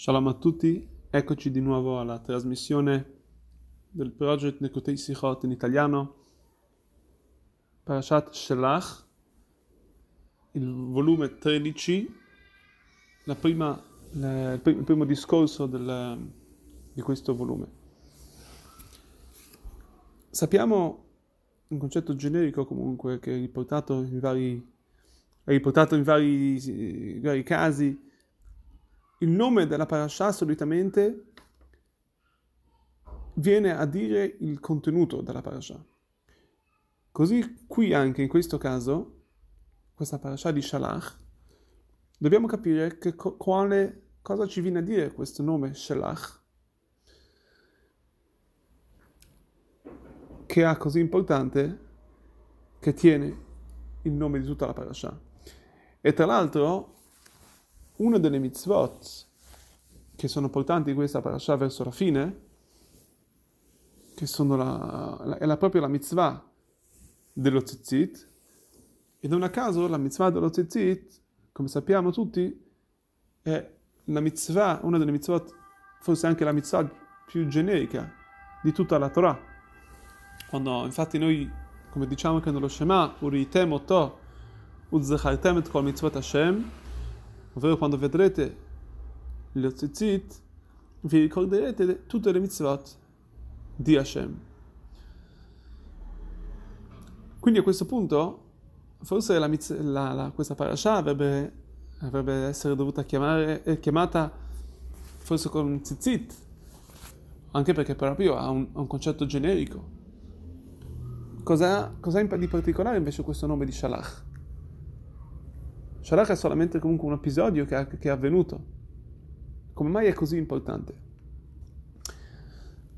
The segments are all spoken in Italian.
Shalom a tutti, eccoci di nuovo alla trasmissione del project Nekotei Sichot in italiano, Parashat Shelach, il volume 13, la prima, la, il primo discorso del, di questo volume. Sappiamo un concetto generico comunque che è riportato in vari, riportato in vari, in vari casi, il nome della parasha solitamente viene a dire il contenuto della parasha. Così qui anche in questo caso, questa parasha di Shalach, dobbiamo capire che quale, cosa ci viene a dire questo nome Shalach, che è così importante che tiene il nome di tutta la parasha. E tra l'altro una delle mitzvot che sono portanti in questa parasha verso la fine, che sono la, la, è la, proprio la mitzvah dello tzitzit, e non a caso la mitzvah dello tzitzit, come sappiamo tutti, è la mitzvah, una delle mitzvot, forse anche la mitzvah più generica di tutta la Torah. Quando infatti noi, come diciamo anche nello Shema, uritem oto, uzzachartem et kol mitzvot Hashem, ovvero quando vedrete lo tzitzit, vi ricorderete tutte le mitzvot di Hashem. Quindi a questo punto, forse la, la, la, questa parasha avrebbe, avrebbe essere dovuta chiamare, eh, chiamata forse con tzitzit, anche perché proprio ha un, un concetto generico. Cos'ha, cos'ha di particolare invece questo nome di Shalach? Shalach è solamente comunque un episodio che, che è avvenuto. Come mai è così importante?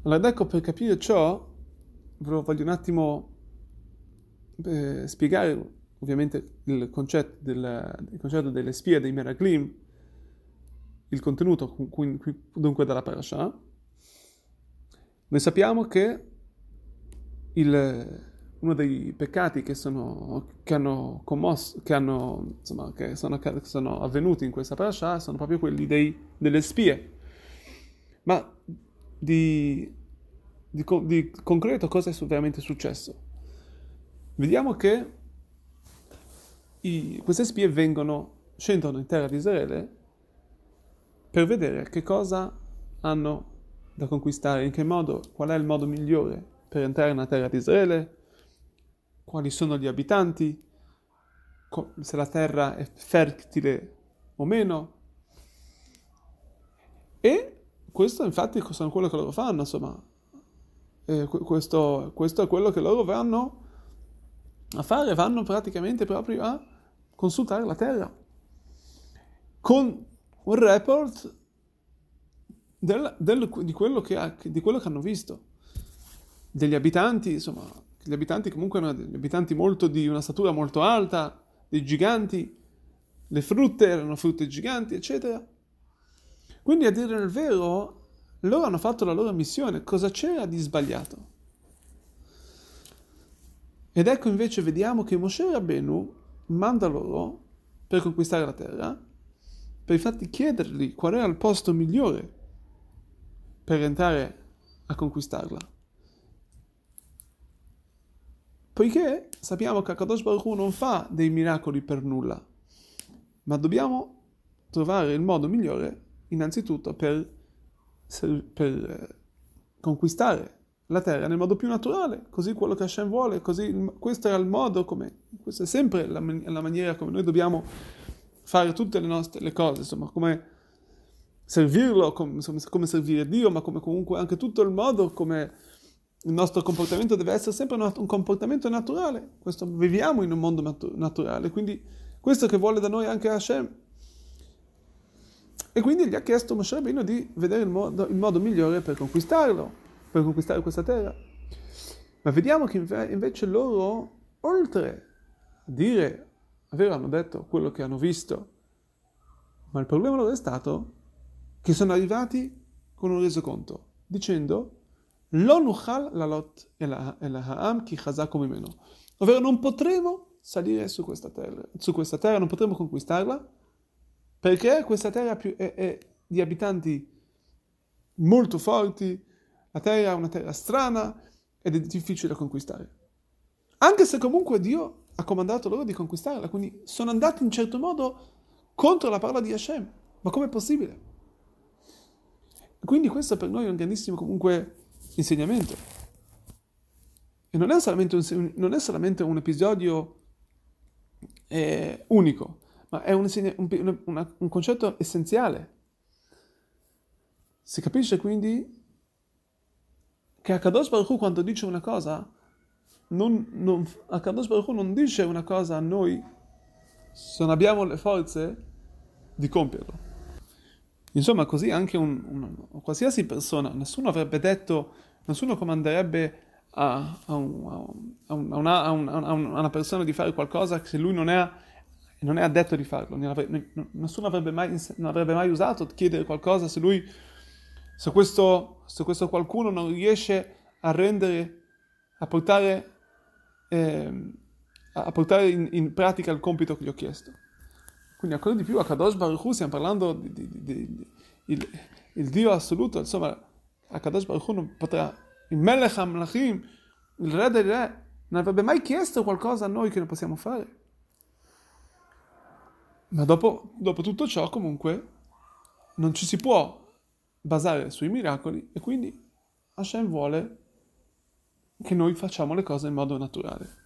Allora, ecco, per capire ciò, voglio un attimo eh, spiegare ovviamente il concetto, del, il concetto, delle spie dei Meraglim, il contenuto dunque della parasha. Noi sappiamo che il, uno dei peccati che, sono, che hanno commosso, che, hanno, insomma, che, sono, che sono avvenuti in questa parasha sono proprio quelli dei, delle spie. Ma di, di, di concreto cosa è veramente successo? Vediamo che i, queste spie vengono, scendono in terra di Israele per vedere che cosa hanno da conquistare, in che modo, qual è il modo migliore per entrare nella terra di Israele, quali sono gli abitanti, se la terra è fertile o meno. E questo infatti sono quello che loro fanno, insomma. Questo, questo, è quello che loro vanno a fare, vanno praticamente proprio a consultare la terra. Con un report del, del, di, quello che, di quello che hanno visto, degli abitanti, insomma, gli abitanti comunque erano abitanti molto di una statura molto alta, dei giganti, le frutte erano frutte giganti, eccetera. Quindi a dire il vero, loro hanno fatto la loro missione, cosa c'era di sbagliato? Ed ecco invece vediamo che Moshe Rabbenu manda loro per conquistare la terra, per infatti chiedergli qual era il posto migliore per entrare a conquistarla. Poiché sappiamo che Akadosh Baruch Hu non fa dei miracoli per nulla, ma dobbiamo trovare il modo migliore innanzitutto per, per eh, conquistare la terra nel modo più naturale, così quello che Hashem vuole, così questo era il modo come, questa è sempre la, la maniera come noi dobbiamo fare tutte le nostre le cose, insomma, come servirlo, come, insomma, come servire Dio, ma come comunque anche tutto il modo come il nostro comportamento deve essere sempre un comportamento naturale. Questo, viviamo in un mondo natu- naturale, quindi questo che vuole da noi anche Hashem. E quindi gli ha chiesto Moshe Rabbeinu di vedere il modo, il modo, migliore per conquistarlo, per conquistare questa terra. Ma vediamo che invece loro, oltre a dire, vero, hanno detto quello che hanno visto, ma il problema loro è stato che sono arrivati con un resoconto, dicendo lo nuchal lalot el ha'am ki chazako mimeno. Ovvero non potremo salire su questa terra, su questa terra non potremo conquistarla perché questa terra è, è di abitanti molto forti, la terra è una terra strana ed è difficile da conquistare. Anche se comunque Dio ha comandato loro di conquistarla, quindi sono andati in certo modo contro la parola di Hashem. Ma com'è possibile? Quindi questo per noi è un grandissimo comunque insegnamento. E non è solamente un, non è solamente un episodio eh, unico, ma è un, un, un, un concetto essenziale. Si capisce quindi che Akadosh Baruch Hu quando dice una cosa, non, non, Akadosh Baruch Hu non dice una cosa a noi se non abbiamo le forze di compierlo. Insomma, così anche un, un, qualsiasi persona, nessuno avrebbe detto, nessuno comanderebbe a, a, un, a, una, a, una, persona di fare qualcosa se lui non è, non è addetto di farlo. Nessuno avrebbe mai, non avrebbe mai usato chiedere qualcosa se lui, se questo, se questo qualcuno non riesce a rendere, a portare, eh, a portare in, in pratica il compito che gli ho chiesto. Quindi ancora di più a Kadosh Baruch stiamo parlando di, di, di, il, il, Dio assoluto, insomma, a Kadosh Baruch non potrà, il Melech HaMlachim, il Re dei Re, non avrebbe mai chiesto qualcosa a noi che non possiamo fare. Ma dopo, dopo tutto ciò, comunque, non ci si può basare sui miracoli e quindi Hashem vuole che noi facciamo le cose in modo naturale.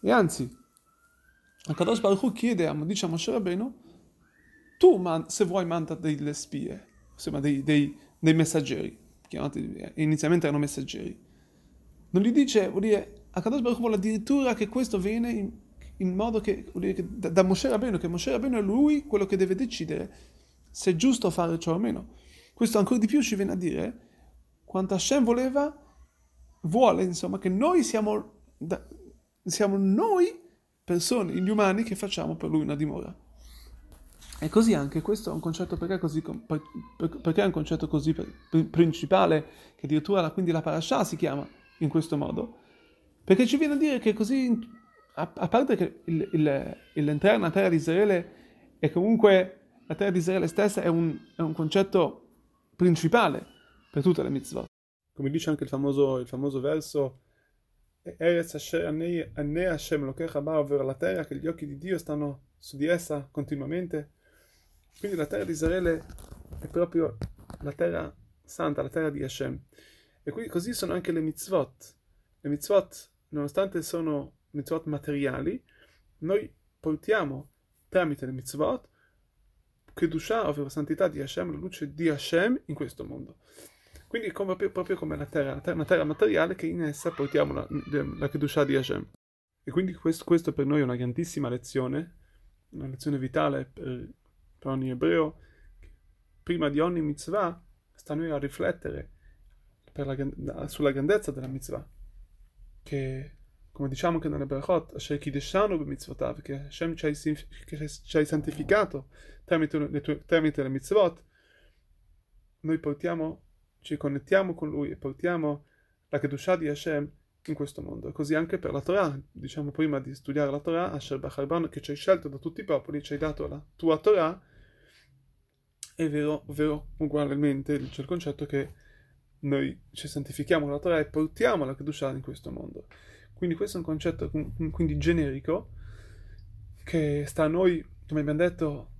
E anzi, Akadosh Baruch Hu chiede a, Moshe Rabbeinu, tu man, se vuoi manda delle spie, insomma dei, dei, dei messaggeri, chiamati, inizialmente erano messaggeri. Non gli dice, vuol dire, Akadosh Baruch Hu vuole addirittura che questo viene in, in modo che, dire che da, da Moshe Rabbeinu, che Moshe Rabbeinu è lui quello che deve decidere se è giusto fare ciò o meno. Questo ancora di più ci viene a dire quanto Hashem voleva, vuole insomma che noi siamo, da, siamo noi persone, gli umani, che facciamo per lui una dimora. E così anche questo è un concetto, perché così, perché è un concetto così principale, che addirittura quindi la parasha si chiama in questo modo? Perché ci viene a dire che così, a, a parte che il, il, l'entrare nella terra di Israele è comunque, la terra di Israele stessa è un, è un concetto principale per tutte le mitzvot. Come dice anche il famoso, il famoso verso, Eretz Anei Hashem Lokecha Ba, ovvero la terra che gli occhi di Dio stanno su di essa continuamente. Quindi la terra di Israele è proprio la terra santa, la terra di Hashem. E quindi così sono anche le mitzvot. Le mitzvot, nonostante sono mitzvot materiali, noi portiamo tramite le mitzvot Kedusha, ovvero santità di Hashem, la luce di Hashem in questo mondo. Quindi come, proprio come la terra, la terra, una terra materiale che in essa portiamo la, la Kedusha di Hashem. E quindi questo, questo, per noi è una grandissima lezione, una lezione vitale per, per ogni ebreo. Prima di ogni mitzvah sta a noi a riflettere la, sulla grandezza della mitzvah. Che, come diciamo anche nelle Berachot, Asher Kideshanu b'mitzvotav, che Hashem ci hai, santificato tramite le, tue, tramite le mitzvot, noi portiamo ci connettiamo con Lui e portiamo la Kedusha di Hashem in questo mondo. Così anche per la Torah, diciamo prima di studiare la Torah, Asher Bacharban, che ci hai scelto da tutti i popoli, ci hai dato la tua Torah, è vero, ovvero ugualmente c'è il concetto che noi ci santifichiamo la Torah e portiamo la Kedusha in questo mondo. Quindi questo è un concetto quindi generico che sta a noi, come abbiamo detto,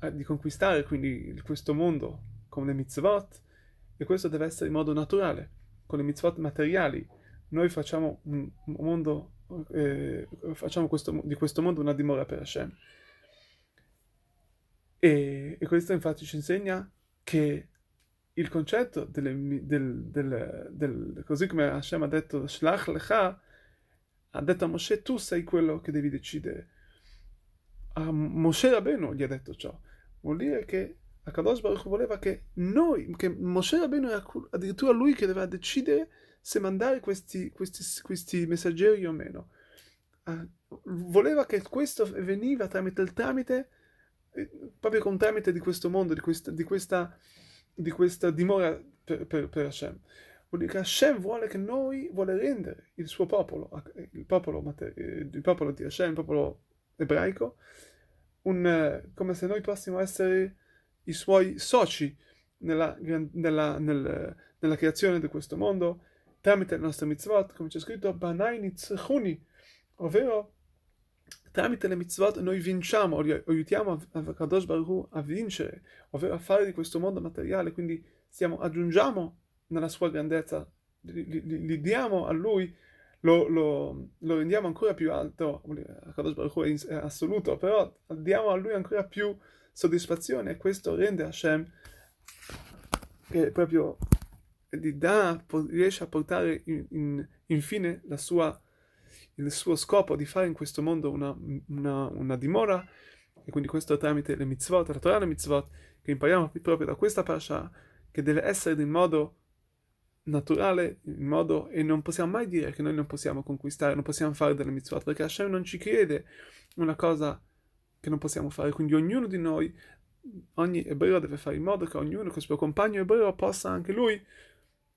eh, di conquistare quindi questo mondo con le mitzvot, e questo deve essere in modo naturale, con le mitzvot materiali. Noi facciamo un mondo, eh, facciamo questo, di questo mondo una dimora per Hashem. E, e, questo infatti ci insegna che il concetto delle, del, del, del, così come Hashem ha detto Shlach Lecha, ha detto a Moshe tu sei quello che devi decidere. A Moshe Rabbeinu gli ha detto ciò. Vuol dire che Akadosh Baruch voleva che noi, che Moshe Rabbeinu era addirittura lui che doveva decidere se mandare questi, questi, questi messaggeri o meno. Uh, voleva che questo veniva tramite il tramite, eh, proprio con tramite di questo mondo, di questa, di questa, di questa dimora per, per, per Hashem. Vuol dire che Hashem vuole che noi, vuole rendere il suo popolo, il popolo, il popolo di Hashem, il popolo ebraico, un, come se noi fossimo essere i suoi soci nella, nella, nel, nella creazione di questo mondo tramite le nostre mitzvot, come c'è scritto, Banai Nitzchuni, ovvero tramite le mitzvot noi vinciamo, aiutiamo Kadosh Baruch Hu a vincere, ovvero a fare di questo mondo materiale, quindi stiamo, aggiungiamo nella sua grandezza, gli, gli diamo a lui, lo, lo, lo, rendiamo ancora più alto, Kadosh Baruch Hu è assoluto, però diamo a lui ancora più soddisfazione questo rende Hashem che proprio gli dà, riesce a portare in, in, infine sua, il suo scopo di fare in questo mondo una, una, una, dimora. E quindi questo tramite le mitzvot, la Torah le mitzvot che impariamo proprio da questa parasha che deve essere in modo naturale, in modo e non possiamo mai dire che noi non possiamo conquistare, non possiamo fare delle mitzvot perché Hashem non ci chiede una cosa che non possiamo fare, quindi ognuno di noi ogni ebreo deve fare in modo che ognuno, che il suo compagno ebreo, possa anche lui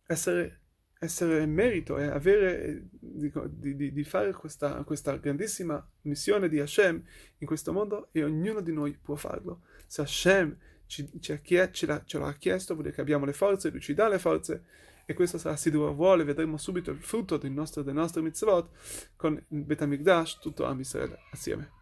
essere, essere merito e avere, dico, di, di, di, fare questa, questa, grandissima missione di Hashem in questo mondo e ognuno di noi può farlo. Se Hashem ci, ci chied, ce, l'ha, ce l'ha chiesto, vuol dire che abbiamo le forze, lui ci dà le forze e questo sarà Dio vuole, vedremo subito il frutto del nostro, del nostro mitzvot con Betamigdash, tutto Am Israele assieme.